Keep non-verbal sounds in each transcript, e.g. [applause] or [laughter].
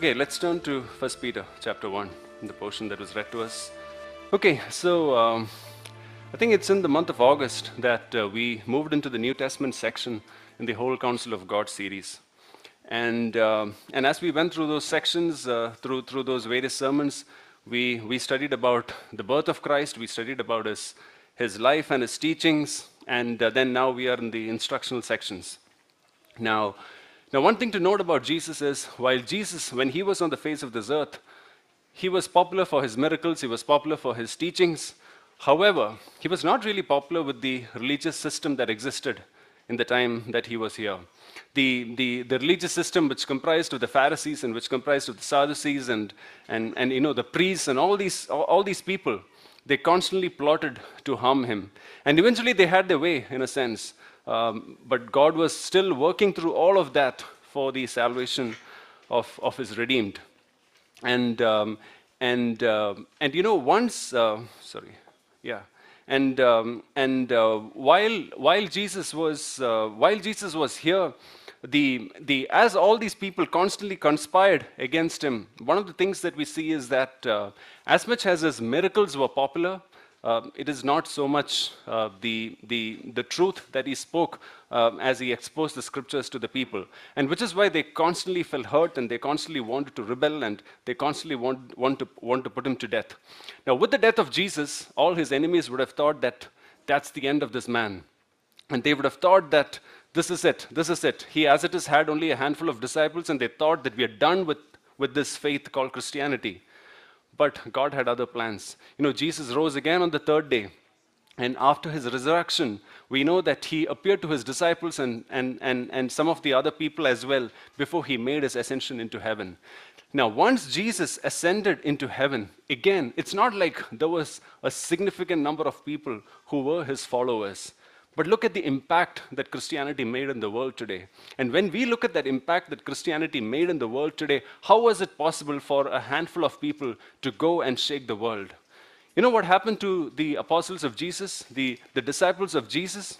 Okay, let's turn to 1 Peter chapter 1, the portion that was read to us. Okay, so um, I think it's in the month of August that uh, we moved into the New Testament section in the whole Counsel of God series. And, um, and as we went through those sections, uh, through, through those various sermons, we, we studied about the birth of Christ, we studied about his, his life and his teachings, and uh, then now we are in the instructional sections. Now, now, one thing to note about Jesus is while Jesus, when he was on the face of this earth, he was popular for his miracles, he was popular for his teachings. However, he was not really popular with the religious system that existed in the time that he was here. The, the, the religious system which comprised of the Pharisees and which comprised of the Sadducees and, and, and you know, the priests and all these, all, all these people, they constantly plotted to harm him. And eventually they had their way, in a sense. Um, but God was still working through all of that for the salvation of, of his redeemed. And, um, and, uh, and you know, once, uh, sorry, yeah. And, um, and uh, while, while, Jesus was, uh, while Jesus was here, the, the, as all these people constantly conspired against him, one of the things that we see is that uh, as much as his miracles were popular, uh, it is not so much uh, the, the, the truth that he spoke uh, as he exposed the scriptures to the people. And which is why they constantly felt hurt and they constantly wanted to rebel and they constantly want, want, to, want to put him to death. Now, with the death of Jesus, all his enemies would have thought that that's the end of this man. And they would have thought that this is it, this is it. He, as it is, had only a handful of disciples, and they thought that we are done with, with this faith called Christianity. But God had other plans. You know, Jesus rose again on the third day. And after his resurrection, we know that he appeared to his disciples and, and, and, and some of the other people as well before he made his ascension into heaven. Now, once Jesus ascended into heaven, again, it's not like there was a significant number of people who were his followers. But look at the impact that Christianity made in the world today. And when we look at that impact that Christianity made in the world today, how was it possible for a handful of people to go and shake the world? You know what happened to the apostles of Jesus, the, the disciples of Jesus?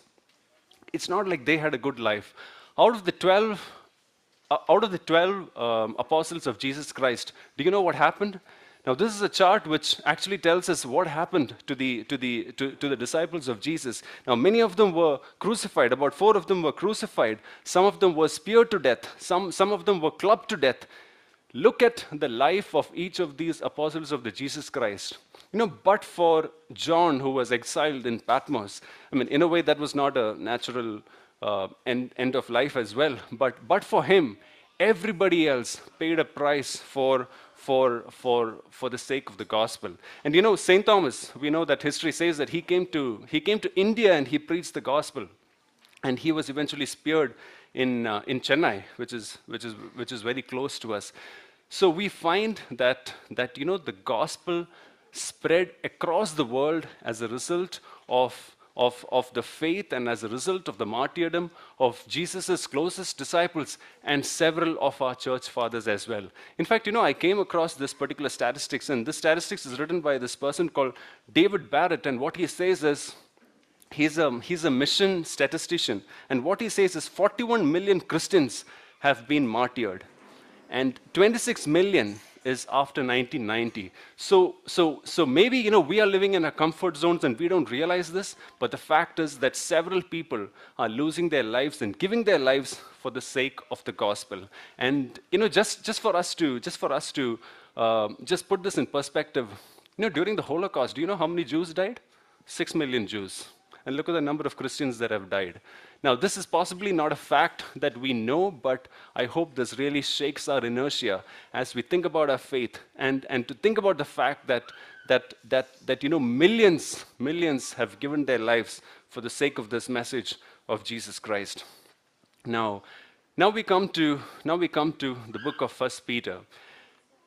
It's not like they had a good life. Out of the 12, uh, out of the 12 um, apostles of Jesus Christ, do you know what happened? Now, this is a chart which actually tells us what happened to the, to, the, to, to, the disciples of Jesus. Now, many of them were crucified. About four of them were crucified. Some of them were speared to death. Some, some of them were clubbed to death. Look at the life of each of these apostles of the Jesus Christ. You know, but for John, who was exiled in Patmos, I mean, in a way, that was not a natural uh, end, end of life as well. But, but for him, everybody else paid a price for for, for, for the sake of the gospel. And you know, St. Thomas, we know that history says that he came, to, he came to India and he preached the gospel. And he was eventually speared in, uh, in Chennai, which is, which, is, which is very close to us. So we find that, that you know, the gospel spread across the world as a result of of, of the faith and as a result of the martyrdom of Jesus' closest disciples and several of our church fathers as well. In fact, you know, I came across this particular statistics, and this statistics is written by this person called David Barrett, and what he says is, he's a, he's a mission statistician, and what he says is 41 million Christians have been martyred, and 26 million is after 1990. So, so, so maybe you know we are living in our comfort zones and we don't realize this, but the fact is that several people are losing their lives and giving their lives for the sake of the gospel. And you know, just just for us to just for us to uh, just put this in perspective, you know, during the Holocaust, do you know how many Jews died? Six million Jews. And look at the number of Christians that have died. Now, this is possibly not a fact that we know, but I hope this really shakes our inertia as we think about our faith and, and to think about the fact that, that, that, that, you know, millions, millions have given their lives for the sake of this message of Jesus Christ. Now, now we come to, now we come to the book of First Peter.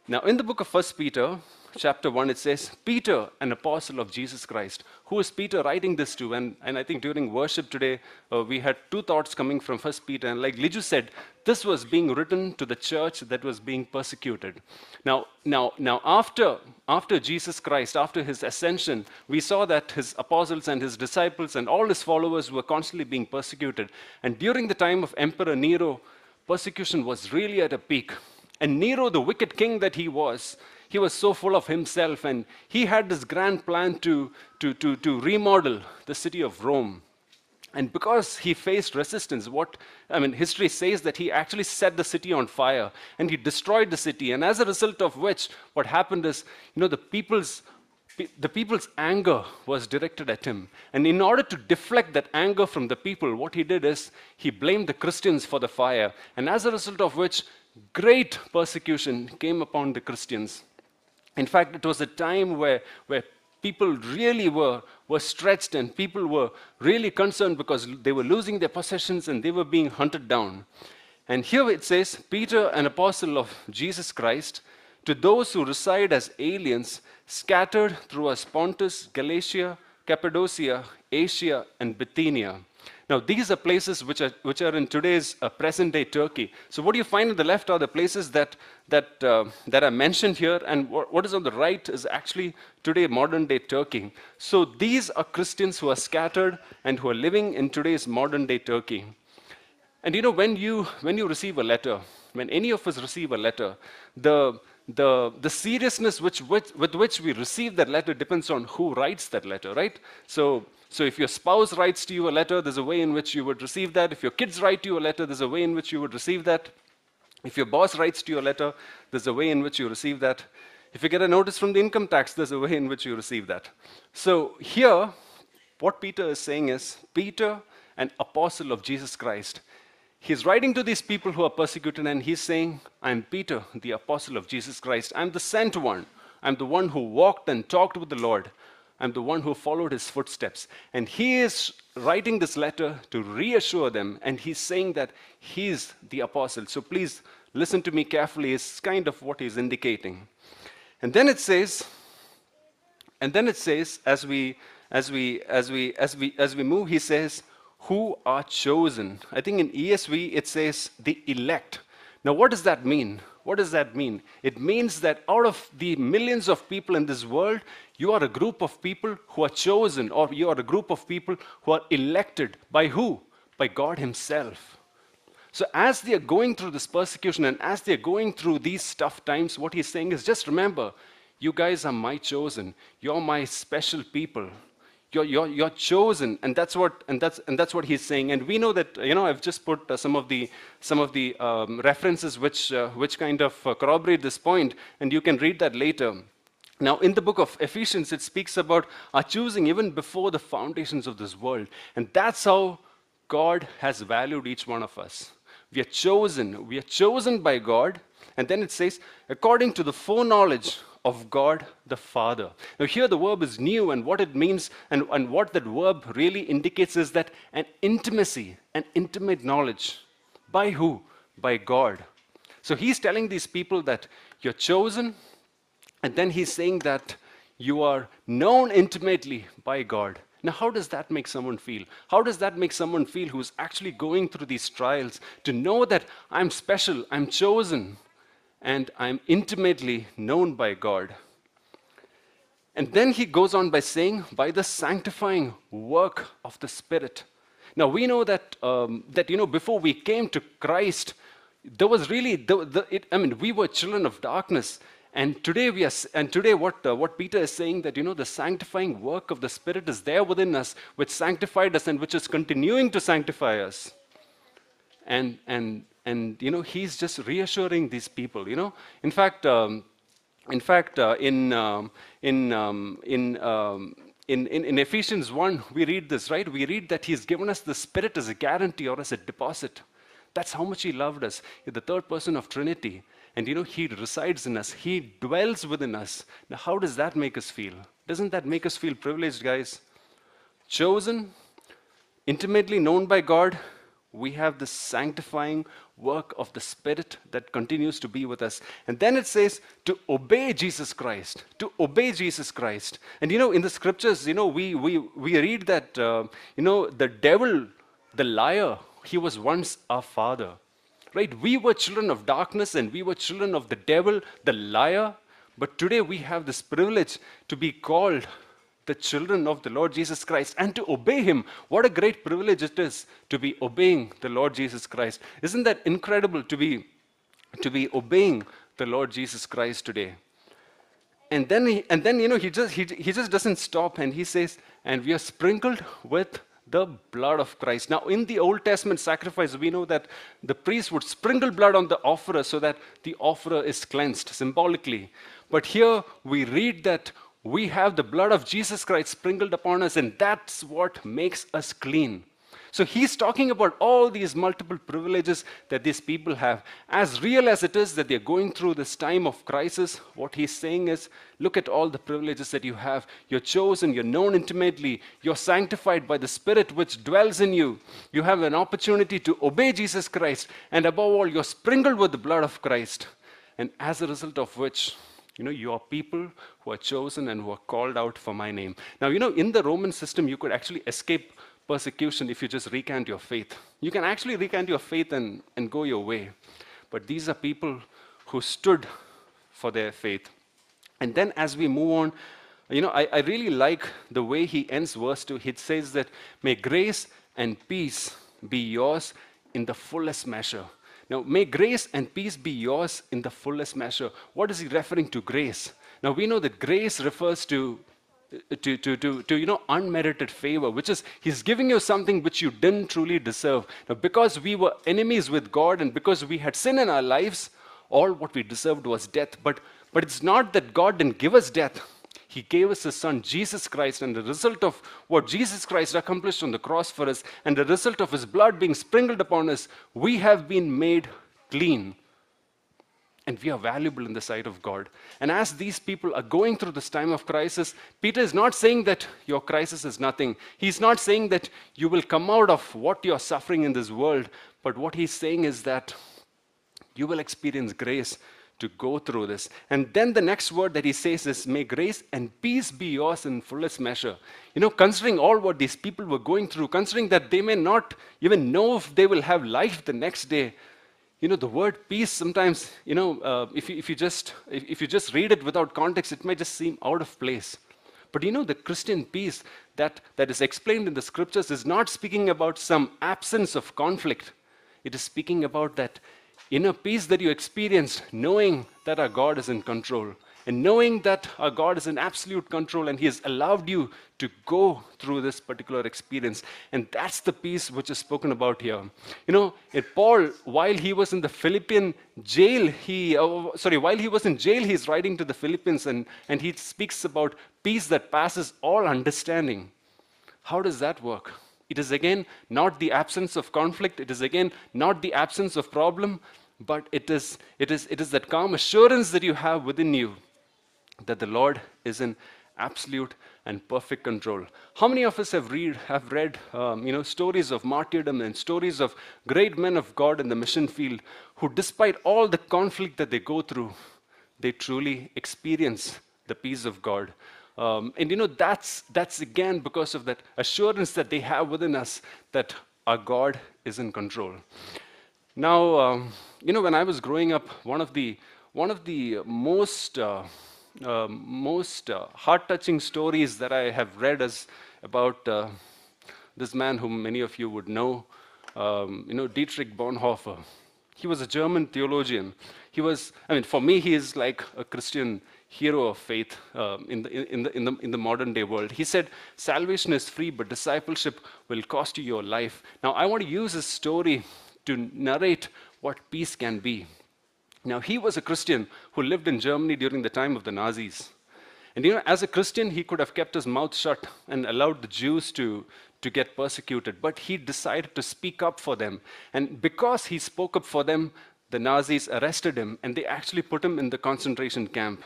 Now, in the book of First Peter, chapter 1, it says, Peter, an apostle of Jesus Christ. Who is Peter writing this to? And, and I think during worship today, uh, we had two thoughts coming from First Peter. And like Liju said, this was being written to the church that was being persecuted. Now, now, now after, after Jesus Christ, after his ascension, we saw that his apostles and his disciples and all his followers were constantly being persecuted. And during the time of Emperor Nero, persecution was really at a peak. And Nero, the wicked king that he was, he was so full of himself and he had this grand plan to, to, to, to remodel the city of Rome. And because he faced resistance, what I mean, history says that he actually set the city on fire and he destroyed the city. And as a result of which, what happened is, you know, the people's the people's anger was directed at him. And in order to deflect that anger from the people, what he did is he blamed the Christians for the fire. And as a result of which, great persecution came upon the Christians. In fact, it was a time where, where people really were, were stretched and people were really concerned because they were losing their possessions and they were being hunted down. And here it says, Peter, an apostle of Jesus Christ, to those who reside as aliens, scattered through Pontus, Galatia, Cappadocia, Asia, and Bithynia now, these are places which are, which are in today's uh, present day Turkey. So, what you find on the left are the places that, that, uh, that are mentioned here, and what, is on the right is actually today modern day Turkey. So, these are Christians who are scattered and who are living in today's modern day Turkey. And you know, when you, when you receive a letter, when any of us receive a letter, the, the, the seriousness which, which, with which we receive that letter depends on who writes that letter, right? So, so if your spouse writes to you a letter, there's a way in which you would receive that. If your kids write to you a letter, there's a way in which you would receive that. If your boss writes to you a letter, there's a way in which you receive that. If you get a notice from the income tax, there's a way in which you receive that. So here, what Peter is saying is Peter, an apostle of Jesus Christ, he's writing to these people who are persecuted, and he's saying, I'm Peter, the apostle of Jesus Christ. I'm the sent one. I'm the one who walked and talked with the Lord. I'm the one who followed his footsteps. And he is writing this letter to reassure them, and he's saying that he's the apostle. So please listen to me carefully, it's kind of what he's indicating. And then it says, and then it says, as we as we as we as we as we move, he says, who are chosen. I think in ESV it says the elect. Now, what does that mean? What does that mean? It means that out of the millions of people in this world, you are a group of people who are chosen, or you are a group of people who are elected. By who? By God Himself. So, as they are going through this persecution and as they are going through these tough times, what He's saying is just remember, you guys are my chosen. You're my special people. You're, you're, you're chosen, and that's what and that's and that's what he's saying. And we know that you know I've just put uh, some of the some of the um, references which uh, which kind of uh, corroborate this point, and you can read that later. Now, in the book of Ephesians, it speaks about our choosing even before the foundations of this world. And that's how God has valued each one of us. We are chosen. We are chosen by God. And then it says, according to the foreknowledge of God the Father. Now, here the verb is new, and what it means and, and what that verb really indicates is that an intimacy, an intimate knowledge. By who? By God. So he's telling these people that you're chosen, and then he's saying that you are known intimately by God. Now, how does that make someone feel? How does that make someone feel who's actually going through these trials to know that I'm special, I'm chosen, and I'm intimately known by God? And then he goes on by saying, by the sanctifying work of the Spirit. Now, we know that, um, that you know, before we came to Christ, there was really, the, the, it, I mean, we were children of darkness. And today we are, and today what, uh, what Peter is saying that, you know, the sanctifying work of the Spirit is there within us, which sanctified us and which is continuing to sanctify us. And, and, and you know, he's just reassuring these people, you know. In fact, um, in fact, uh, in, um, in, um, in, um, in, in, in Ephesians 1, we read this, right? We read that he's given us the Spirit as a guarantee or as a deposit. That's how much he loved us. The third person of Trinity. And you know, He resides in us, He dwells within us. Now, how does that make us feel? Doesn't that make us feel privileged, guys? Chosen, intimately known by God, we have this sanctifying work of the Spirit that continues to be with us. And then it says to obey Jesus Christ, to obey Jesus Christ. And you know, in the scriptures, you know, we, we, we read that, uh, you know, the devil, the liar, he was once our father. Right? We were children of darkness and we were children of the devil, the liar. But today we have this privilege to be called the children of the Lord Jesus Christ and to obey Him. What a great privilege it is to be obeying the Lord Jesus Christ. Isn't that incredible to be, to be obeying the Lord Jesus Christ today. And then, he, and then you know, he just, he, he just doesn't stop and he says, and we are sprinkled with the blood of Christ. Now, in the Old Testament sacrifice, we know that the priest would sprinkle blood on the offerer so that the offerer is cleansed symbolically. But here we read that we have the blood of Jesus Christ sprinkled upon us, and that's what makes us clean. So he's talking about all these multiple privileges that these people have. As real as it is that they're going through this time of crisis, what he's saying is look at all the privileges that you have. You're chosen, you're known intimately, you're sanctified by the Spirit which dwells in you. You have an opportunity to obey Jesus Christ, and above all, you're sprinkled with the blood of Christ. And as a result of which, you know, you are people who are chosen and who are called out for my name. Now, you know, in the Roman system, you could actually escape persecution if you just recant your faith. You can actually recant your faith and, and go your way. But these are people who stood for their faith. And then as we move on, you know, I, I really like the way he ends verse 2. He says that, May grace and peace be yours in the fullest measure. Now, may grace and peace be yours in the fullest measure. What is he referring to, grace? Now, we know that grace refers to uh, to, to, to, to you know unmerited favor which is he's giving you something which you didn't truly deserve now because we were enemies with god and because we had sin in our lives all what we deserved was death but but it's not that god didn't give us death he gave us his son jesus christ and the result of what jesus christ accomplished on the cross for us and the result of his blood being sprinkled upon us we have been made clean and we are valuable in the sight of God. And as these people are going through this time of crisis, Peter is not saying that your crisis is nothing. He's not saying that you will come out of what you're suffering in this world. But what he's saying is that you will experience grace to go through this. And then the next word that he says is, May grace and peace be yours in fullest measure. You know, considering all what these people were going through, considering that they may not even know if they will have life the next day, you know, the word peace sometimes, you know, uh, if, you, if, you just, if, if you just read it without context, it might just seem out of place. But you know, the Christian peace that, that is explained in the scriptures is not speaking about some absence of conflict. It is speaking about that inner peace that you experience knowing that our God is in control and knowing that our God is in absolute control and He has allowed you to go through this particular experience. And that's the peace which is spoken about here. You know, Paul, while he was in the Philippian jail, he, uh, sorry, while he was in jail, he's writing to the Philippians and, and he speaks about peace that passes all understanding. How does that work? It is again not the absence of conflict, it is again not the absence of problem, but it is, it is, it is that calm assurance that you have within you that the Lord is in absolute and perfect control. How many of us have read have read um, you know stories of martyrdom and stories of great men of God in the mission field who, despite all the conflict that they go through, they truly experience the peace of God. Um, and you know that's that's again because of that assurance that they have within us that our God is in control. Now, um, you know, when I was growing up, one of the one of the most uh, uh, most uh, heart-touching stories that I have read is about uh, this man whom many of you would know, um, you know, Dietrich Bonhoeffer. He was a German theologian. He was, I mean, for me, he is like a Christian hero of faith uh, in, the, in, the, in, the, in the modern day world. He said, Salvation is free, but discipleship will cost you your life. Now, I want to use his story to narrate what peace can be. Now, he was a Christian who lived in Germany during the time of the Nazis. And you know, as a Christian, he could have kept his mouth shut and allowed the Jews to, to get persecuted. But he decided to speak up for them. And because he spoke up for them, the Nazis arrested him and they actually put him in the concentration camp.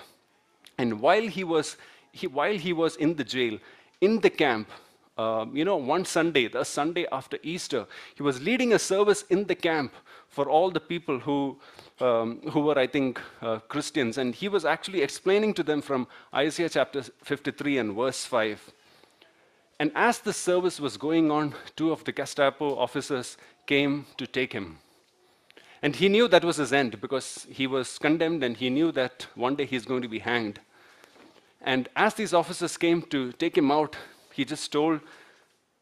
And while he was, he, while he was in the jail, in the camp, uh, you know, one Sunday, the Sunday after Easter, he was leading a service in the camp for all the people who, um, who were, I think, uh, Christians. And he was actually explaining to them from Isaiah chapter 53 and verse 5. And as the service was going on, two of the Gestapo officers came to take him. And he knew that was his end because he was condemned and he knew that one day he's going to be hanged. And as these officers came to take him out, he just told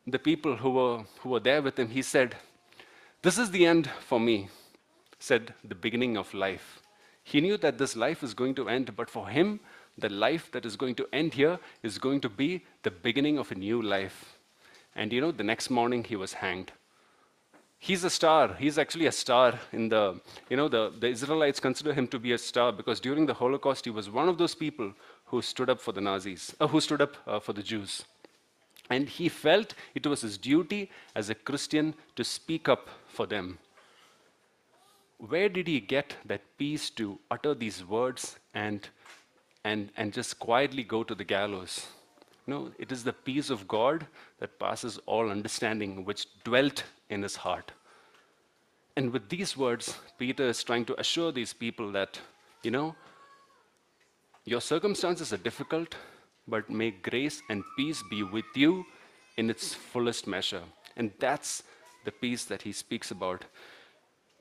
the people who were, who were there with him, he said, This is the end for me. said the beginning of life. He knew that this life is going to end, but for him, the life that is going to end here is going to be the beginning of a new life. And you know, the next morning he was hanged. He's a star. He's actually a star in the, you know, the, the Israelites consider him to be a star because during the Holocaust he was one of those people who stood up for the Nazis, uh, who stood up uh, for the Jews. And he felt it was his duty as a Christian to speak up for them. Where did he get that peace to utter these words and, and, and just quietly go to the gallows? No, it is the peace of God that passes all understanding, which dwelt in his heart. And with these words, Peter is trying to assure these people that, you know, your circumstances are difficult, but may grace and peace be with you in its fullest measure. And that's the peace that he speaks about.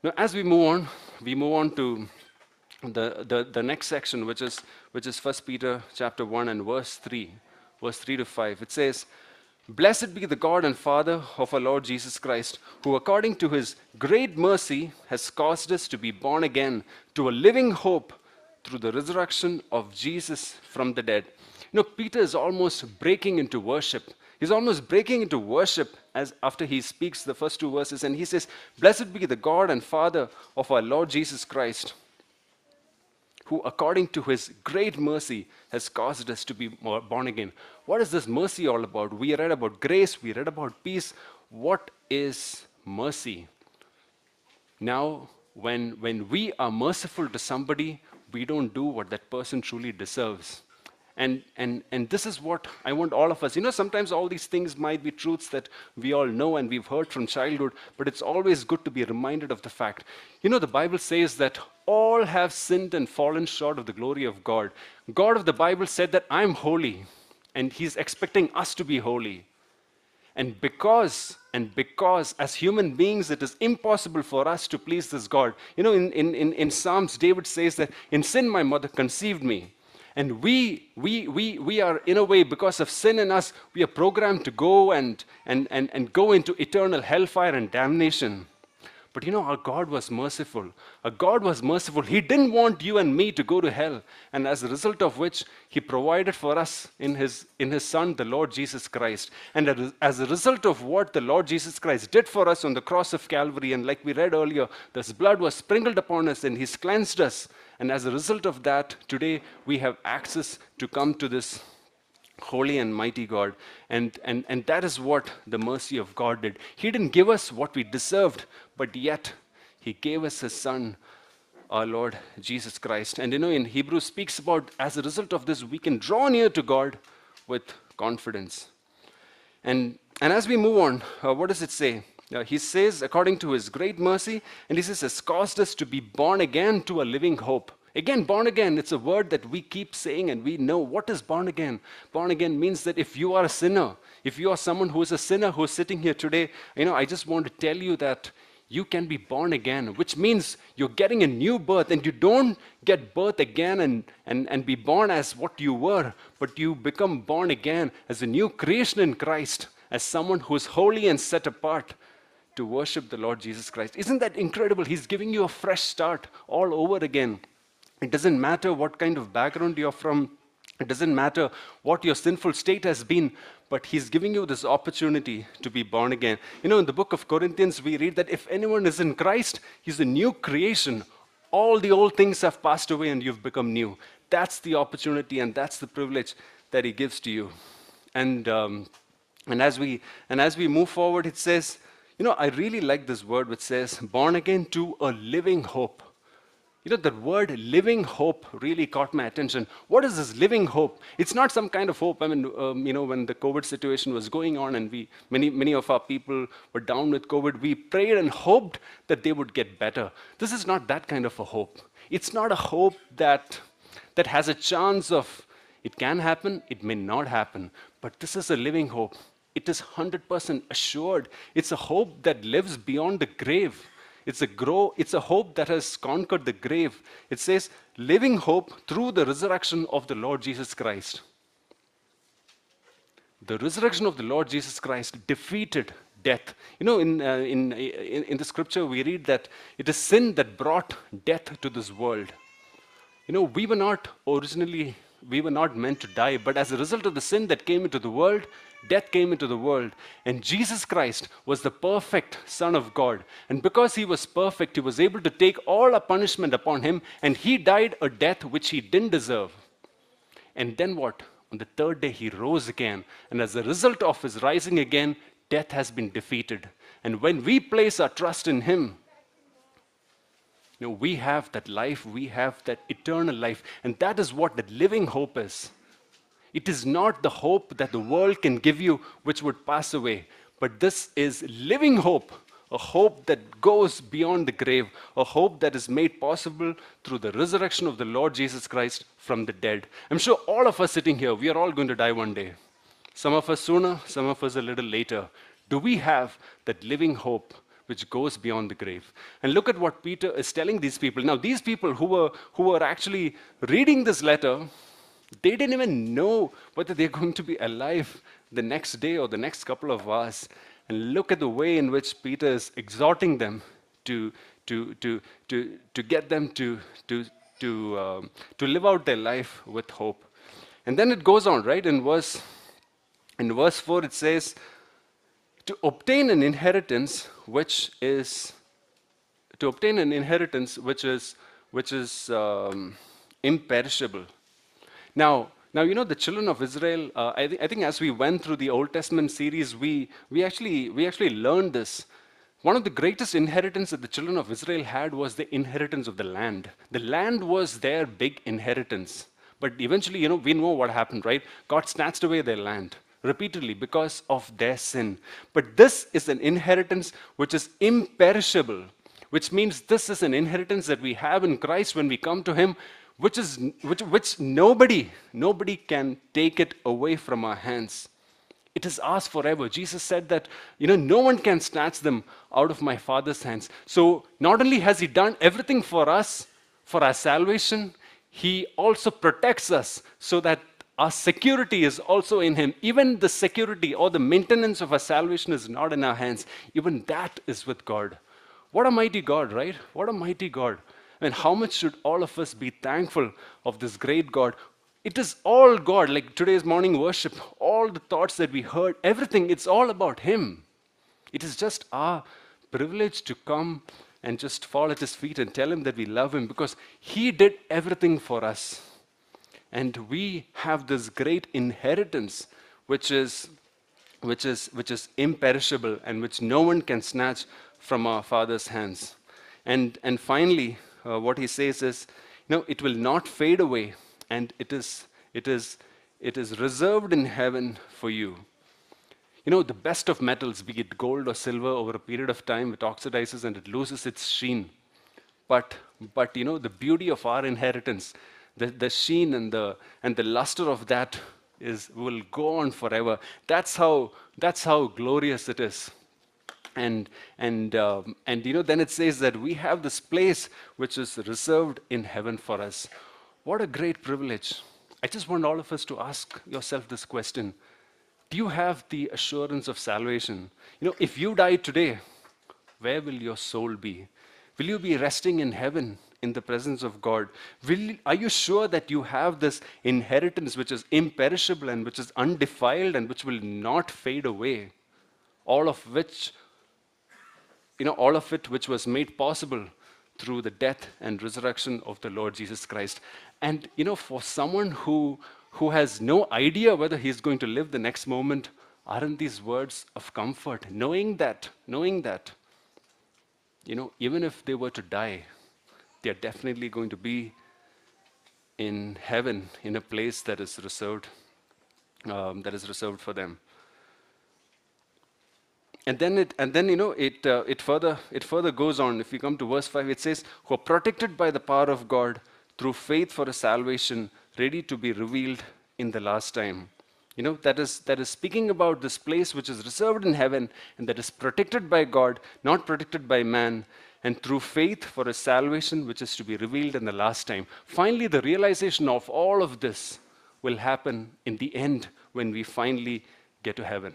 Now, as we move on, we move on to the, the, the next section, which is, which is 1 Peter chapter 1 and verse 3, verse 3 to 5. It says, Blessed be the God and Father of our Lord Jesus Christ, who according to his great mercy has caused us to be born again to a living hope through the resurrection of Jesus from the dead. You know, Peter is almost breaking into worship. He's almost breaking into worship as after he speaks the first two verses, and he says, Blessed be the God and Father of our Lord Jesus Christ, who according to his great mercy has caused us to be born again. What is this mercy all about? We read about grace, we read about peace. What is mercy? Now, when, when we are merciful to somebody, we don't do what that person truly deserves. And, and, and this is what I want all of us. You know, sometimes all these things might be truths that we all know and we've heard from childhood, but it's always good to be reminded of the fact. You know, the Bible says that all have sinned and fallen short of the glory of God. God of the Bible said that I'm holy, and He's expecting us to be holy. And because, and because as human beings, it is impossible for us to please this God. You know, in, in, in, in Psalms, David says that in sin my mother conceived me. And we, we, we, we are, in a way, because of sin in us, we are programmed to go and, and, and, and go into eternal hellfire and damnation. But you know, our God was merciful. Our God was merciful. He didn't want you and me to go to hell. And as a result of which, He provided for us in His, in his Son, the Lord Jesus Christ. And as a result of what the Lord Jesus Christ did for us on the cross of Calvary, and like we read earlier, His blood was sprinkled upon us and He's cleansed us. And as a result of that, today we have access to come to this holy and mighty God. And, and, and that is what the mercy of God did. He didn't give us what we deserved, but yet He gave us His Son, our Lord Jesus Christ. And you know, in Hebrews speaks about as a result of this, we can draw near to God with confidence. And, and as we move on, uh, what does it say? Uh, he says, according to his great mercy, and he says, has caused us to be born again to a living hope. Again, born again, it's a word that we keep saying and we know what is born again. Born again means that if you are a sinner, if you are someone who is a sinner who is sitting here today, you know, I just want to tell you that you can be born again, which means you're getting a new birth and you don't get birth again and, and, and be born as what you were, but you become born again as a new creation in Christ, as someone who is holy and set apart to worship the Lord Jesus Christ. Isn't that incredible? He's giving you a fresh start all over again. It doesn't matter what kind of background you're from, it doesn't matter what your sinful state has been, but He's giving you this opportunity to be born again. You know, in the book of Corinthians, we read that if anyone is in Christ, He's a new creation. All the old things have passed away and you've become new. That's the opportunity and that's the privilege that He gives to you. And, um, and, as we, and as we move forward, it says, you know, I really like this word which says, born again to a living hope. You know, the word living hope really caught my attention. What is this living hope? It's not some kind of hope. I mean, um, you know, when the COVID situation was going on and we, many, many of our people were down with COVID, we prayed and hoped that they would get better. This is not that kind of a hope. It's not a hope that, that has a chance of it can happen, it may not happen, but this is a living hope it is 100% assured. It's a hope that lives beyond the grave. It's a, grow, it's a hope that has conquered the grave. It says, living hope through the resurrection of the Lord Jesus Christ. The resurrection of the Lord Jesus Christ defeated death. You know, in, uh, in, in, in the scripture, we read that it is sin that brought death to this world. You know, we were not originally, we were not meant to die, but as a result of the sin that came into the world, death came into the world. And Jesus Christ was the perfect Son of God. And because he was perfect, he was able to take all our punishment upon him, and he died a death which he didn't deserve. And then what? On the third day, he rose again. And as a result of his rising again, death has been defeated. And when we place our trust in him, you know, we have that life, we have that eternal life. And that is what the living hope is. It is not the hope that the world can give you, which would pass away, but this is living hope, a hope that goes beyond the grave, a hope that is made possible through the resurrection of the Lord Jesus Christ from the dead. I'm sure all of us sitting here, we are all going to die one day. Some of us sooner, some of us a little later. Do we have that living hope which goes beyond the grave. And look at what Peter is telling these people. Now, these people who were, who were actually reading this letter, they didn't even know whether they're going to be alive the next day or the next couple of hours. And look at the way in which Peter is exhorting them to, to, to, to, to get them to, to, to, um, to live out their life with hope. And then it goes on, right? In verse, in verse 4, it says, to obtain an inheritance which is to obtain an inheritance which is which is um, imperishable now, now you know the children of Israel. Uh, I, th- I think as we went through the Old Testament series, we we actually we actually learned this. One of the greatest inheritance that the children of Israel had was the inheritance of the land. The land was their big inheritance. But eventually, you know, we know what happened, right? God snatched away their land repeatedly because of their sin. But this is an inheritance which is imperishable, which means this is an inheritance that we have in Christ when we come to Him, which is which, which nobody nobody can take it away from our hands. It is ours forever. Jesus said that you know no one can snatch them out of my father's hands. So not only has he done everything for us for our salvation he also protects us so that our security is also in him. Even the security or the maintenance of our salvation is not in our hands. Even that is with god. What a mighty god right? What a mighty god and how much should all of us be thankful of this great God? It is all God, like today's morning worship, all the thoughts that we heard, everything, it's all about Him. It is just our privilege to come and just fall at His feet and tell Him that we love Him because He did everything for us. And we have this great inheritance, which is, which is, which is imperishable and which no one can snatch from our Father's hands. And, and finally, uh, what he says is, you know, it will not fade away, and it is, it is, it is reserved in heaven for you. You know, the best of metals, be it gold or silver, over a period of time, it oxidizes and it loses its sheen. But, but you know, the beauty of our inheritance, the, the sheen and the, and the luster of that is, will go on forever. That's how, that's how glorious it is and and um, and you know then it says that we have this place which is reserved in heaven for us. What a great privilege. I just want all of us to ask yourself this question. Do you have the assurance of salvation? You know if you die today where will your soul be? Will you be resting in heaven in the presence of god? Will, are you sure that you have this inheritance which is imperishable and which is undefiled and which will not fade away? All of which you know, all of it which was made possible through the death and resurrection of the Lord Jesus Christ. And, you know, for someone who, who has no idea whether he's going to live the next moment, aren't these words of comfort? Knowing that, knowing that, you know, even if they were to die, they're definitely going to be in heaven in a place that is reserved, um, that is reserved for them and then it and then you know it uh, it further it further goes on. If you come to verse 5 it says who are protected by the power of god through faith for a salvation ready to be revealed in the last time. You know that is that is speaking about this place which is reserved in heaven and that is protected by god not protected by man and through faith for a salvation which is to be revealed in the last time. Finally the realization of all of this will happen in the end when we finally get to heaven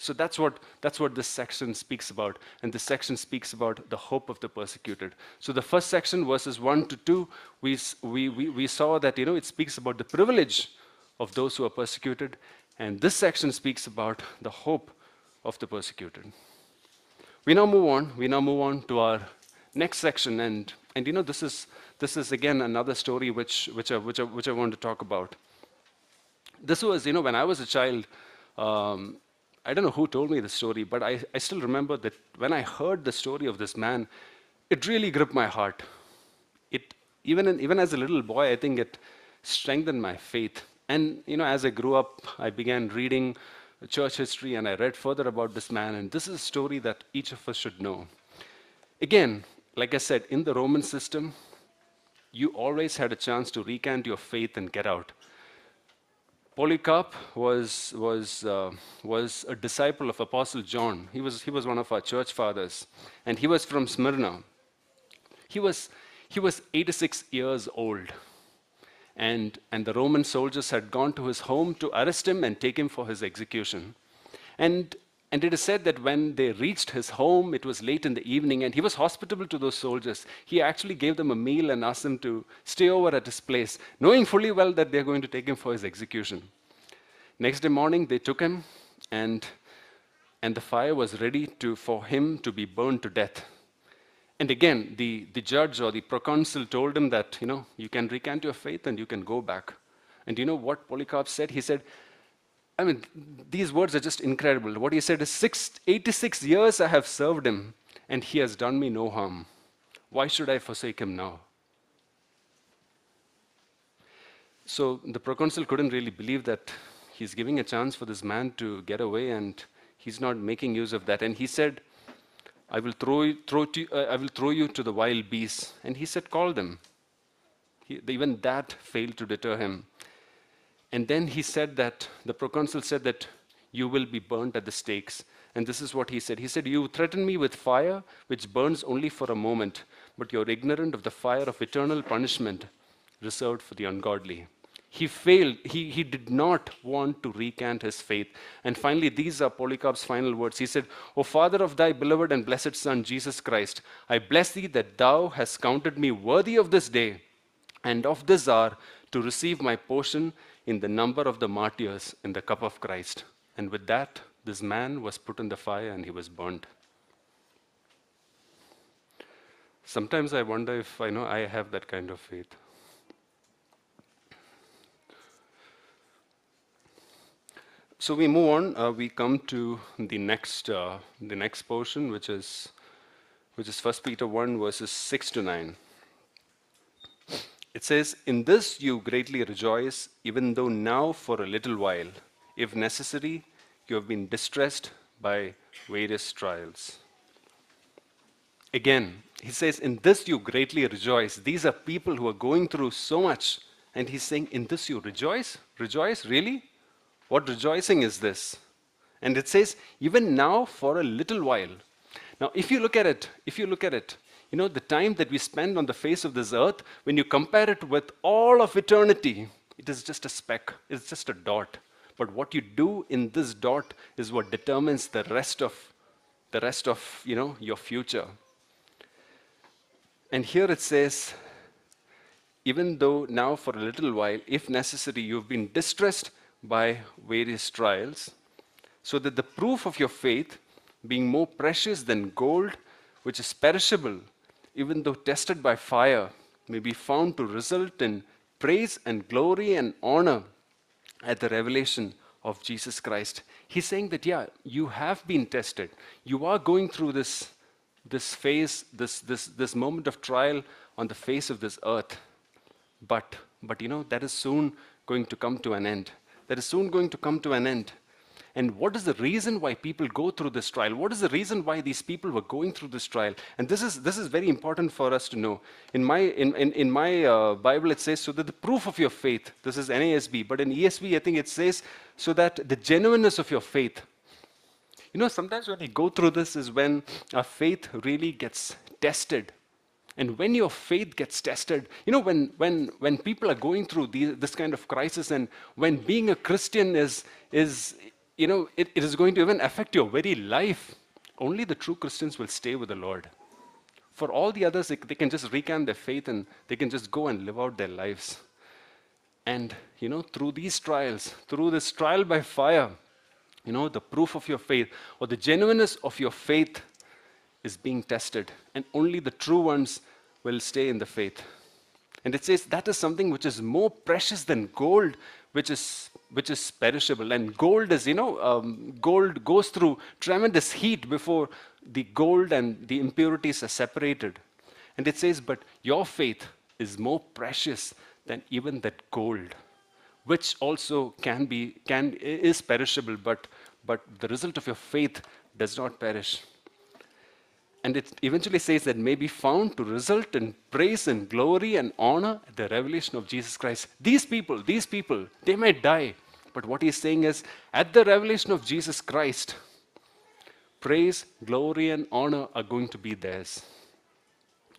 So that's what, that's what this section speaks about. And this section speaks about the hope of the persecuted. So the first section, verses 1 to 2, we, we, we, saw that you know, it speaks about the privilege of those who are persecuted. And this section speaks about the hope of the persecuted. We now move on. We now move on to our next section. And, and you know, this is, this is again another story which, which, I, which, I, which I want to talk about. This was, you know, when I was a child, um, I don't know who told me the story, but I, I still remember that when I heard the story of this man, it really gripped my heart. It, even, in, even as a little boy, I think it strengthened my faith. And you know, as I grew up, I began reading church history and I read further about this man, and this is a story that each of us should know. Again, like I said, in the Roman system, you always had a chance to recant your faith and get out. Polycarp was, was, uh, was a disciple of Apostle John. He was, he was one of our church fathers, and he was from Smyrna. He was, he was 86 years old, and, and the Roman soldiers had gone to his home to arrest him and take him for his execution. And and it is said that when they reached his home, it was late in the evening, and he was hospitable to those soldiers. He actually gave them a meal and asked them to stay over at his place, knowing fully well that they're going to take him for his execution. Next day morning, they took him, and, and the fire was ready to, for him to be burned to death. And again, the, the judge or the proconsul told him that, you know, you can recant your faith and you can go back. And you know what Polycarp said? He said, I mean, these words are just incredible. What he said is, Six, 86 years I have served him, and he has done me no harm. Why should I forsake him now? So the proconsul couldn't really believe that he's giving a chance for this man to get away, and he's not making use of that. And he said, I will throw you, throw to, uh, I will throw you to the wild beasts. And he said, Call them. He, even that failed to deter him. And then he said that, the proconsul said that you will be burnt at the stakes. And this is what he said. He said, You threaten me with fire, which burns only for a moment, but you're ignorant of the fire of eternal punishment reserved for the ungodly. He failed. He, he did not want to recant his faith. And finally, these are Polycarp's final words. He said, O Father of thy beloved and blessed Son, Jesus Christ, I bless thee that thou hast counted me worthy of this day and of this hour to receive my portion in the number of the martyrs in the cup of Christ. And with that, this man was put in the fire and he was burned. Sometimes I wonder if I know I have that kind of faith. So we move on. Uh, we come to the next, uh, the next portion, which is, which is 1 Peter 1, verses 6 to 9. It says, In this you greatly rejoice, even though now for a little while, if necessary, you have been distressed by various trials. Again, he says, In this you greatly rejoice. These are people who are going through so much. And he's saying, In this you rejoice? Rejoice? Really? What rejoicing is this? And it says, Even now for a little while. Now, if you look at it, if you look at it, you know, the time that we spend on the face of this earth, when you compare it with all of eternity, it is just a speck, it's just a dot. But what you do in this dot is what determines the rest of the rest of you know your future. And here it says, even though now for a little while, if necessary, you've been distressed by various trials, so that the proof of your faith, being more precious than gold, which is perishable, even though tested by fire, may be found to result in praise and glory and honor at the revelation of Jesus Christ. He's saying that, yeah, you have been tested. You are going through this, this phase, this, this, this moment of trial on the face of this earth. But, but you know, that is soon going to come to an end. That is soon going to come to an end. And what is the reason why people go through this trial? What is the reason why these people were going through this trial? And this is, this is very important for us to know. In my, in, in, in my uh, Bible, it says, so that the proof of your faith, this is NASB, but in ESV, I think it says, so that the genuineness of your faith. You know, sometimes when we go through this is when our faith really gets tested. And when your faith gets tested, you know, when, when, when people are going through these, this kind of crisis and when being a Christian is, is, you know, it, it is going to even affect your very life. Only the true Christians will stay with the Lord. For all the others, they, they can just recant their faith and they can just go and live out their lives. And, you know, through these trials, through this trial by fire, you know, the proof of your faith or the genuineness of your faith is being tested. And only the true ones will stay in the faith. And it says that is something which is more precious than gold, which is which is perishable. And gold is, you know, um, gold goes through tremendous heat before the gold and the impurities are separated. And it says, but your faith is more precious than even that gold, which also can be can is perishable, but but the result of your faith does not perish. And it eventually says that may be found to result in praise and glory and honor at the revelation of Jesus Christ. These people, these people, they may die. But what he's saying is, at the revelation of Jesus Christ, praise, glory, and honor are going to be theirs.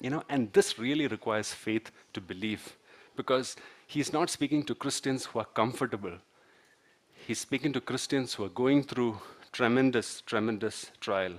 You know, and this really requires faith to believe because he's not speaking to Christians who are comfortable. He's speaking to Christians who are going through tremendous, tremendous trial.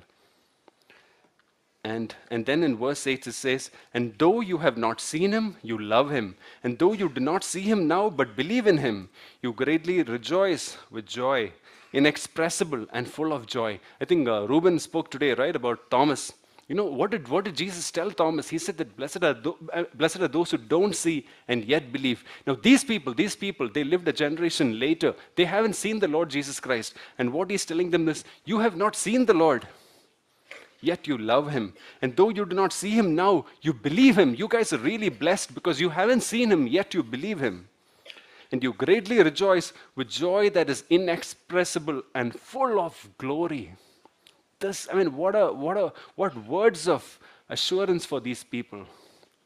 And, and then in verse 8 it says, And though you have not seen him, you love him. And though you do not see him now, but believe in him, you greatly rejoice with joy, inexpressible and full of joy. I think uh, Reuben spoke today, right, about Thomas. You know, what did, what did Jesus tell Thomas? He said that blessed are, uh, blessed are those who don't see and yet believe. Now, these people, these people, they lived a generation later. They haven't seen the Lord Jesus Christ. And what he's telling them is, You have not seen the Lord yet you love him. And though you do not see him now, you believe him. You guys are really blessed because you haven't seen him, yet you believe him. And you greatly rejoice with joy that is inexpressible and full of glory. This, I mean, what a what a what words of assurance for these people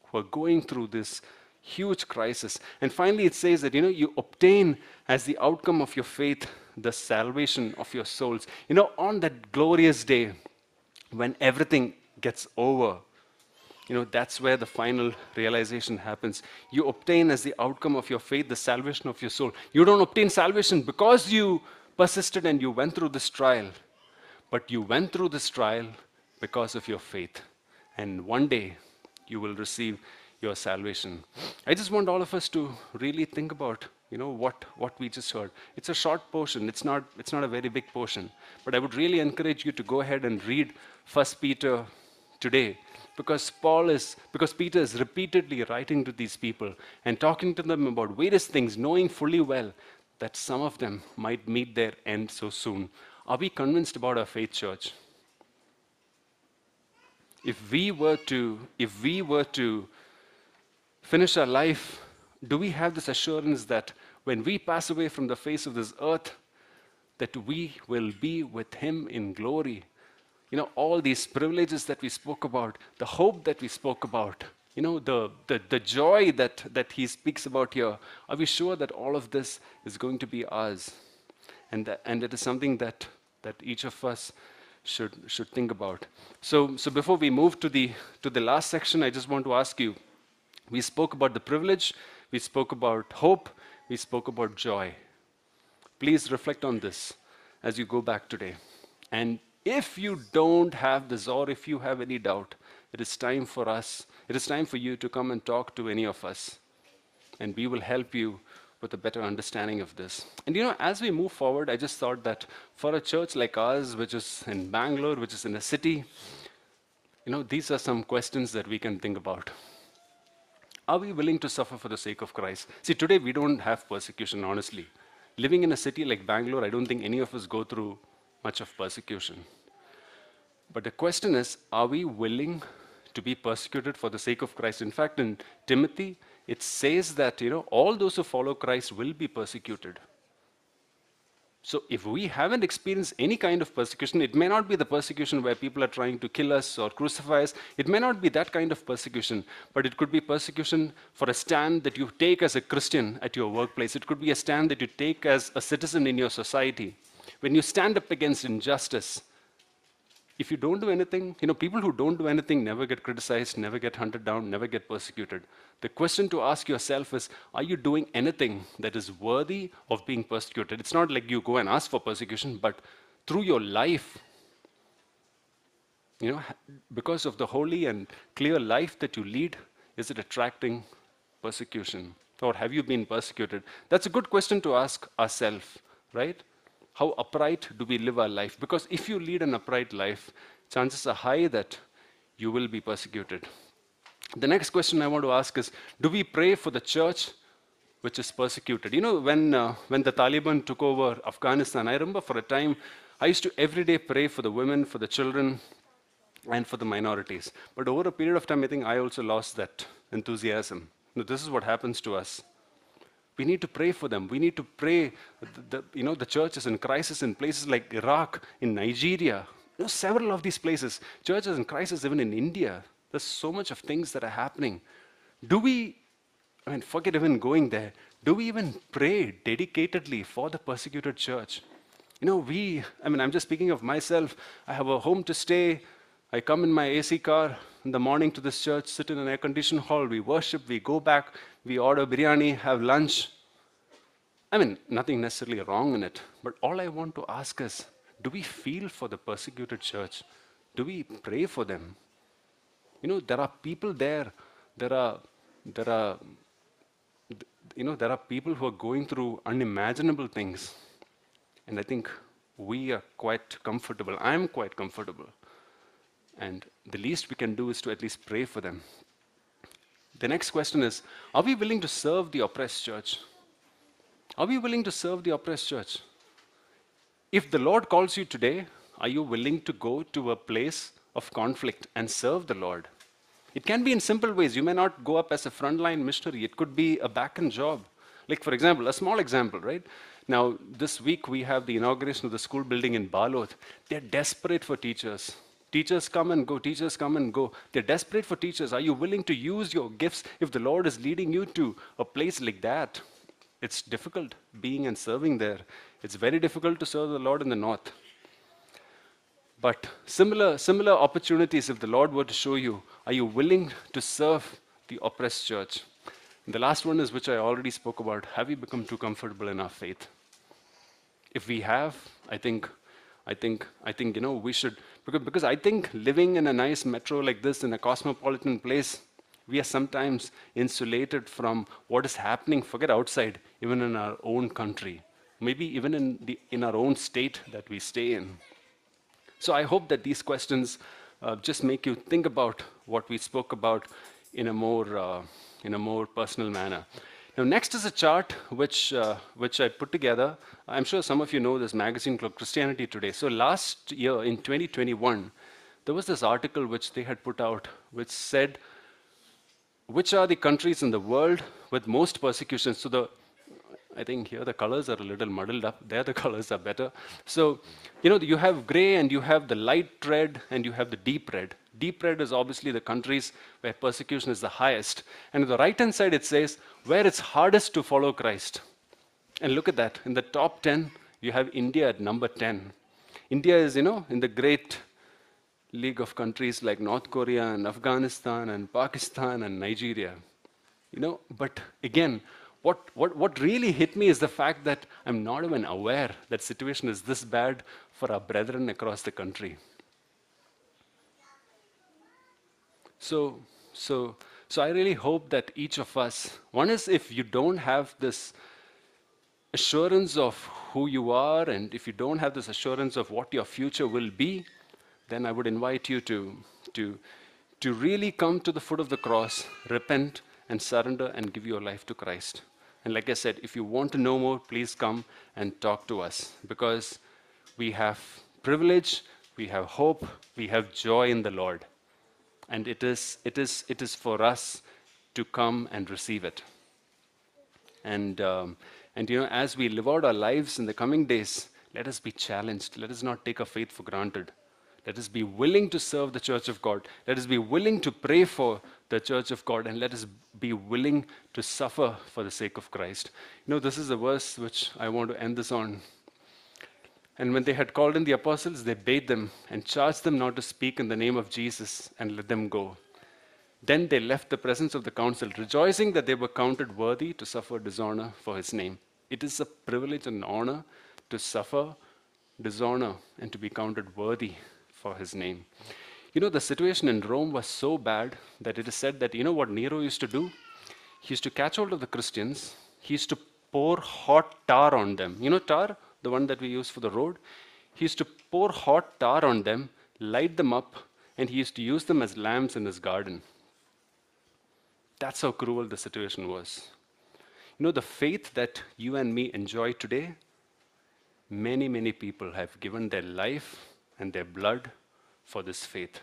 who are going through this huge crisis. And finally, it says that you know you obtain as the outcome of your faith the salvation of your souls. You know, on that glorious day, when everything gets over, you know, that's where the final realization happens. You obtain as the outcome of your faith the salvation of your soul. You don't obtain salvation because you persisted and you went through this trial, but you went through this trial because of your faith. And one day you will receive your salvation. I just want all of us to really think about you know what, what we just heard. It's a short portion. It's not, it's not a very big portion. But I would really encourage you to go ahead and read First Peter today because Paul is because Peter is repeatedly writing to these people and talking to them about various things, knowing fully well that some of them might meet their end so soon. Are we convinced about our faith, church? If we were to, if we were to finish our life, do we have this assurance that when we pass away from the face of this earth, that we will be with him in glory you know, all these privileges that we spoke about, the hope that we spoke about, you know, the, the, the joy that, that he speaks about here, are we sure that all of this is going to be ours? And, that, and it is something that, that each of us should, should think about. So, so before we move to the, to the last section, I just want to ask you, we spoke about the privilege, we spoke about hope, we spoke about joy. Please reflect on this as you go back today. And if you don't have this, or if you have any doubt, it is time for us, it is time for you to come and talk to any of us. And we will help you with a better understanding of this. And you know, as we move forward, I just thought that for a church like ours, which is in Bangalore, which is in a city, you know, these are some questions that we can think about. Are we willing to suffer for the sake of Christ? See, today we don't have persecution, honestly. Living in a city like Bangalore, I don't think any of us go through much of persecution. But the question is are we willing to be persecuted for the sake of Christ? In fact, in Timothy, it says that you know all those who follow Christ will be persecuted. So if we haven't experienced any kind of persecution, it may not be the persecution where people are trying to kill us or crucify us. It may not be that kind of persecution, but it could be persecution for a stand that you take as a Christian at your workplace. It could be a stand that you take as a citizen in your society. When you stand up against injustice, if you don't do anything, you know, people who don't do anything never get criticized, never get hunted down, never get persecuted. The question to ask yourself is Are you doing anything that is worthy of being persecuted? It's not like you go and ask for persecution, but through your life, you know, because of the holy and clear life that you lead, is it attracting persecution? Or have you been persecuted? That's a good question to ask ourselves, right? How upright do we live our life? Because if you lead an upright life, chances are high that you will be persecuted. The next question I want to ask is Do we pray for the church which is persecuted? You know, when, uh, when the Taliban took over Afghanistan, I remember for a time I used to every day pray for the women, for the children, and for the minorities. But over a period of time, I think I also lost that enthusiasm. Now, this is what happens to us. We need to pray for them. We need to pray. The, you know, the church is in crisis in places like Iraq, in Nigeria, you know, several of these places. Churches in crisis even in India. There's so much of things that are happening. Do we, I mean, forget even going there. Do we even pray dedicatedly for the persecuted church? You know, we, I mean, I'm just speaking of myself. I have a home to stay. I come in my AC car in the morning to this church, sit in an air conditioned hall, we worship, we go back, we order biryani, have lunch. I mean, nothing necessarily wrong in it, but all I want to ask is do we feel for the persecuted church? Do we pray for them? You know, there are people there, there are, there are, you know, there are people who are going through unimaginable things. And I think we are quite comfortable. I'm quite comfortable and the least we can do is to at least pray for them. The next question is Are we willing to serve the oppressed church? Are we willing to serve the oppressed church? If the Lord calls you today, are you willing to go to a place of conflict and serve the Lord? It can be in simple ways. You may not go up as a frontline missionary, it could be a back end job. Like, for example, a small example, right? Now, this week we have the inauguration of the school building in Balod. They're desperate for teachers. Teachers come and go, teachers come and go. They're desperate for teachers. Are you willing to use your gifts if the Lord is leading you to a place like that? It's difficult being and serving there. It's very difficult to serve the Lord in the north. But similar, similar opportunities, if the Lord were to show you, are you willing to serve the oppressed church? And the last one is which I already spoke about. Have we become too comfortable in our faith? If we have, I think, I think, I think, you know, we should because, because I think living in a nice metro like this, in a cosmopolitan place, we are sometimes insulated from what is happening, forget outside, even in our own country, maybe even in, the, in our own state that we stay in. So I hope that these questions uh, just make you think about what we spoke about in a more, uh, in a more personal manner. Now, next is a chart which, uh, which I put together. I'm sure some of you know this magazine called Christianity Today. So last year, in 2021, there was this article which they had put out which said, which are the countries in the world with most persecution? So the I think here the colors are a little muddled up. There the [laughs] colors are better. So, you know, you have gray and you have the light red and you have the deep red. Deep red is obviously the countries where persecution is the highest. And on the right hand side, it says where it's hardest to follow Christ. And look at that. In the top 10, you have India at number 10. India is, you know, in the great league of countries like North Korea and Afghanistan and Pakistan and Nigeria. You know, but again, what, what, what really hit me is the fact that I'm not even aware that situation is this bad for our brethren across the country. So, so, so I really hope that each of us, one is if you don't have this assurance of who you are, and if you don't have this assurance of what your future will be, then I would invite you to, to, to really come to the foot of the cross, repent, and surrender and give your life to Christ. And like I said, if you want to know more, please come and talk to us because we have privilege, we have hope, we have joy in the Lord. And it is, it is, it is for us to come and receive it. And, um, and you know, as we live out our lives in the coming days, let us be challenged. Let us not take our faith for granted. Let us be willing to serve the church of God. Let us be willing to pray for the church of God and let us be willing to suffer for the sake of Christ. You know, this is a verse which I want to end this on. And when they had called in the apostles, they bade them and charged them not to speak in the name of Jesus and let them go. Then they left the presence of the council, rejoicing that they were counted worthy to suffer dishonor for his name. It is a privilege and honor to suffer dishonor and to be counted worthy for his name. You know, the situation in Rome was so bad that it is said that, you know what Nero used to do? He used to catch hold of the Christians, he used to pour hot tar on them. You know, tar, the one that we use for the road? He used to pour hot tar on them, light them up, and he used to use them as lamps in his garden. That's how cruel the situation was. You know, the faith that you and me enjoy today, many, many people have given their life and their blood for this faith.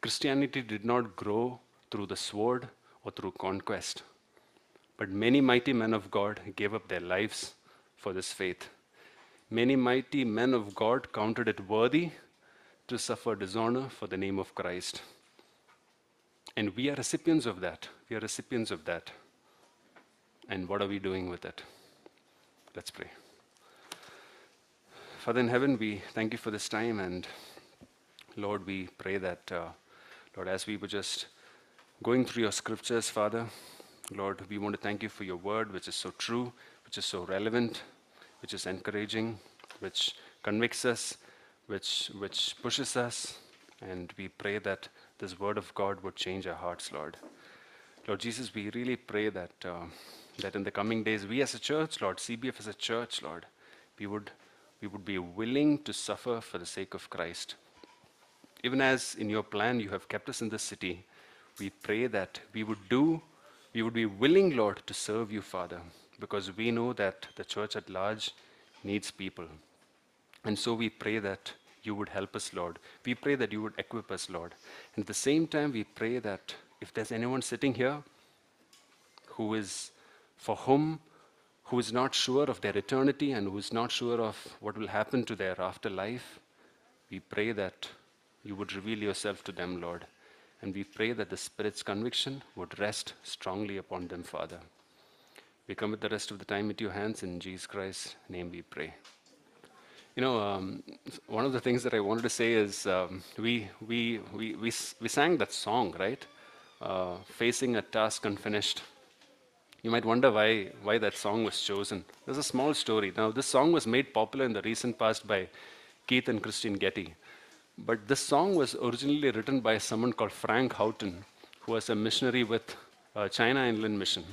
Christianity did not grow through the sword or through conquest, but many mighty men of God gave up their lives for this faith. Many mighty men of God counted it worthy to suffer dishonor for the name of Christ. And we are recipients of that. We are recipients of that. And what are we doing with it? Let's pray. Father in heaven, we thank you for this time. And Lord, we pray that, uh, Lord, as we were just going through your scriptures, Father, Lord, we want to thank you for your word, which is so true, which is so relevant, which is encouraging, which convicts us, which, which pushes us. And we pray that this word of God would change our hearts, Lord. Lord Jesus, we really pray that, uh, that in the coming days, we as a church, Lord, CBF as a church, Lord, we would, we would be willing to suffer for the sake of Christ. Even as in your plan you have kept us in this city, we pray that we would do, we would be willing, Lord, to serve you, Father, because we know that the church at large needs people. And so we pray that you would help us, Lord. We pray that you would equip us, Lord. And at the same time, we pray that if there's anyone sitting here who is, for whom, who is not sure of their eternity and who is not sure of what will happen to their afterlife, we pray that you would reveal yourself to them, Lord. And we pray that the Spirit's conviction would rest strongly upon them, Father. We commit the rest of the time into your hands. In Jesus Christ's name we pray. You know, um, one of the things that I wanted to say is um, we, we, we, we, we sang that song, right? Uh, Facing a Task Unfinished. You might wonder why, why that song was chosen. There's a small story. Now, this song was made popular in the recent past by Keith and Christine Getty. But this song was originally written by someone called Frank Houghton, who was a missionary with uh, China Inland Mission.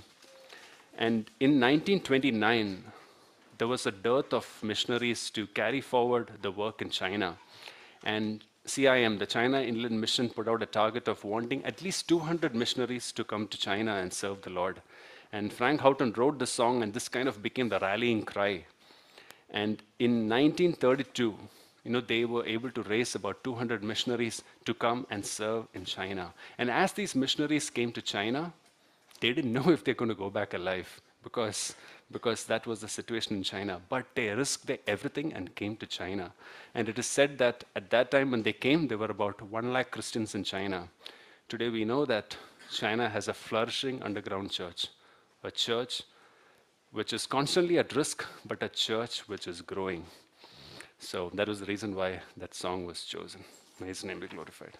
And in 1929, there was a dearth of missionaries to carry forward the work in China. And CIM, the China Inland Mission, put out a target of wanting at least 200 missionaries to come to China and serve the Lord. And Frank Houghton wrote the song, and this kind of became the rallying cry. And in 1932, you know, they were able to raise about 200 missionaries to come and serve in China. And as these missionaries came to China, they didn't know [laughs] if they're going to go back alive because, because that was the situation in China. But they risked everything and came to China. And it is said that at that time when they came, there were about 1 lakh Christians in China. Today we know that China has a flourishing underground church, a church which is constantly at risk, but a church which is growing. So that was the reason why that song was chosen. May his name be glorified.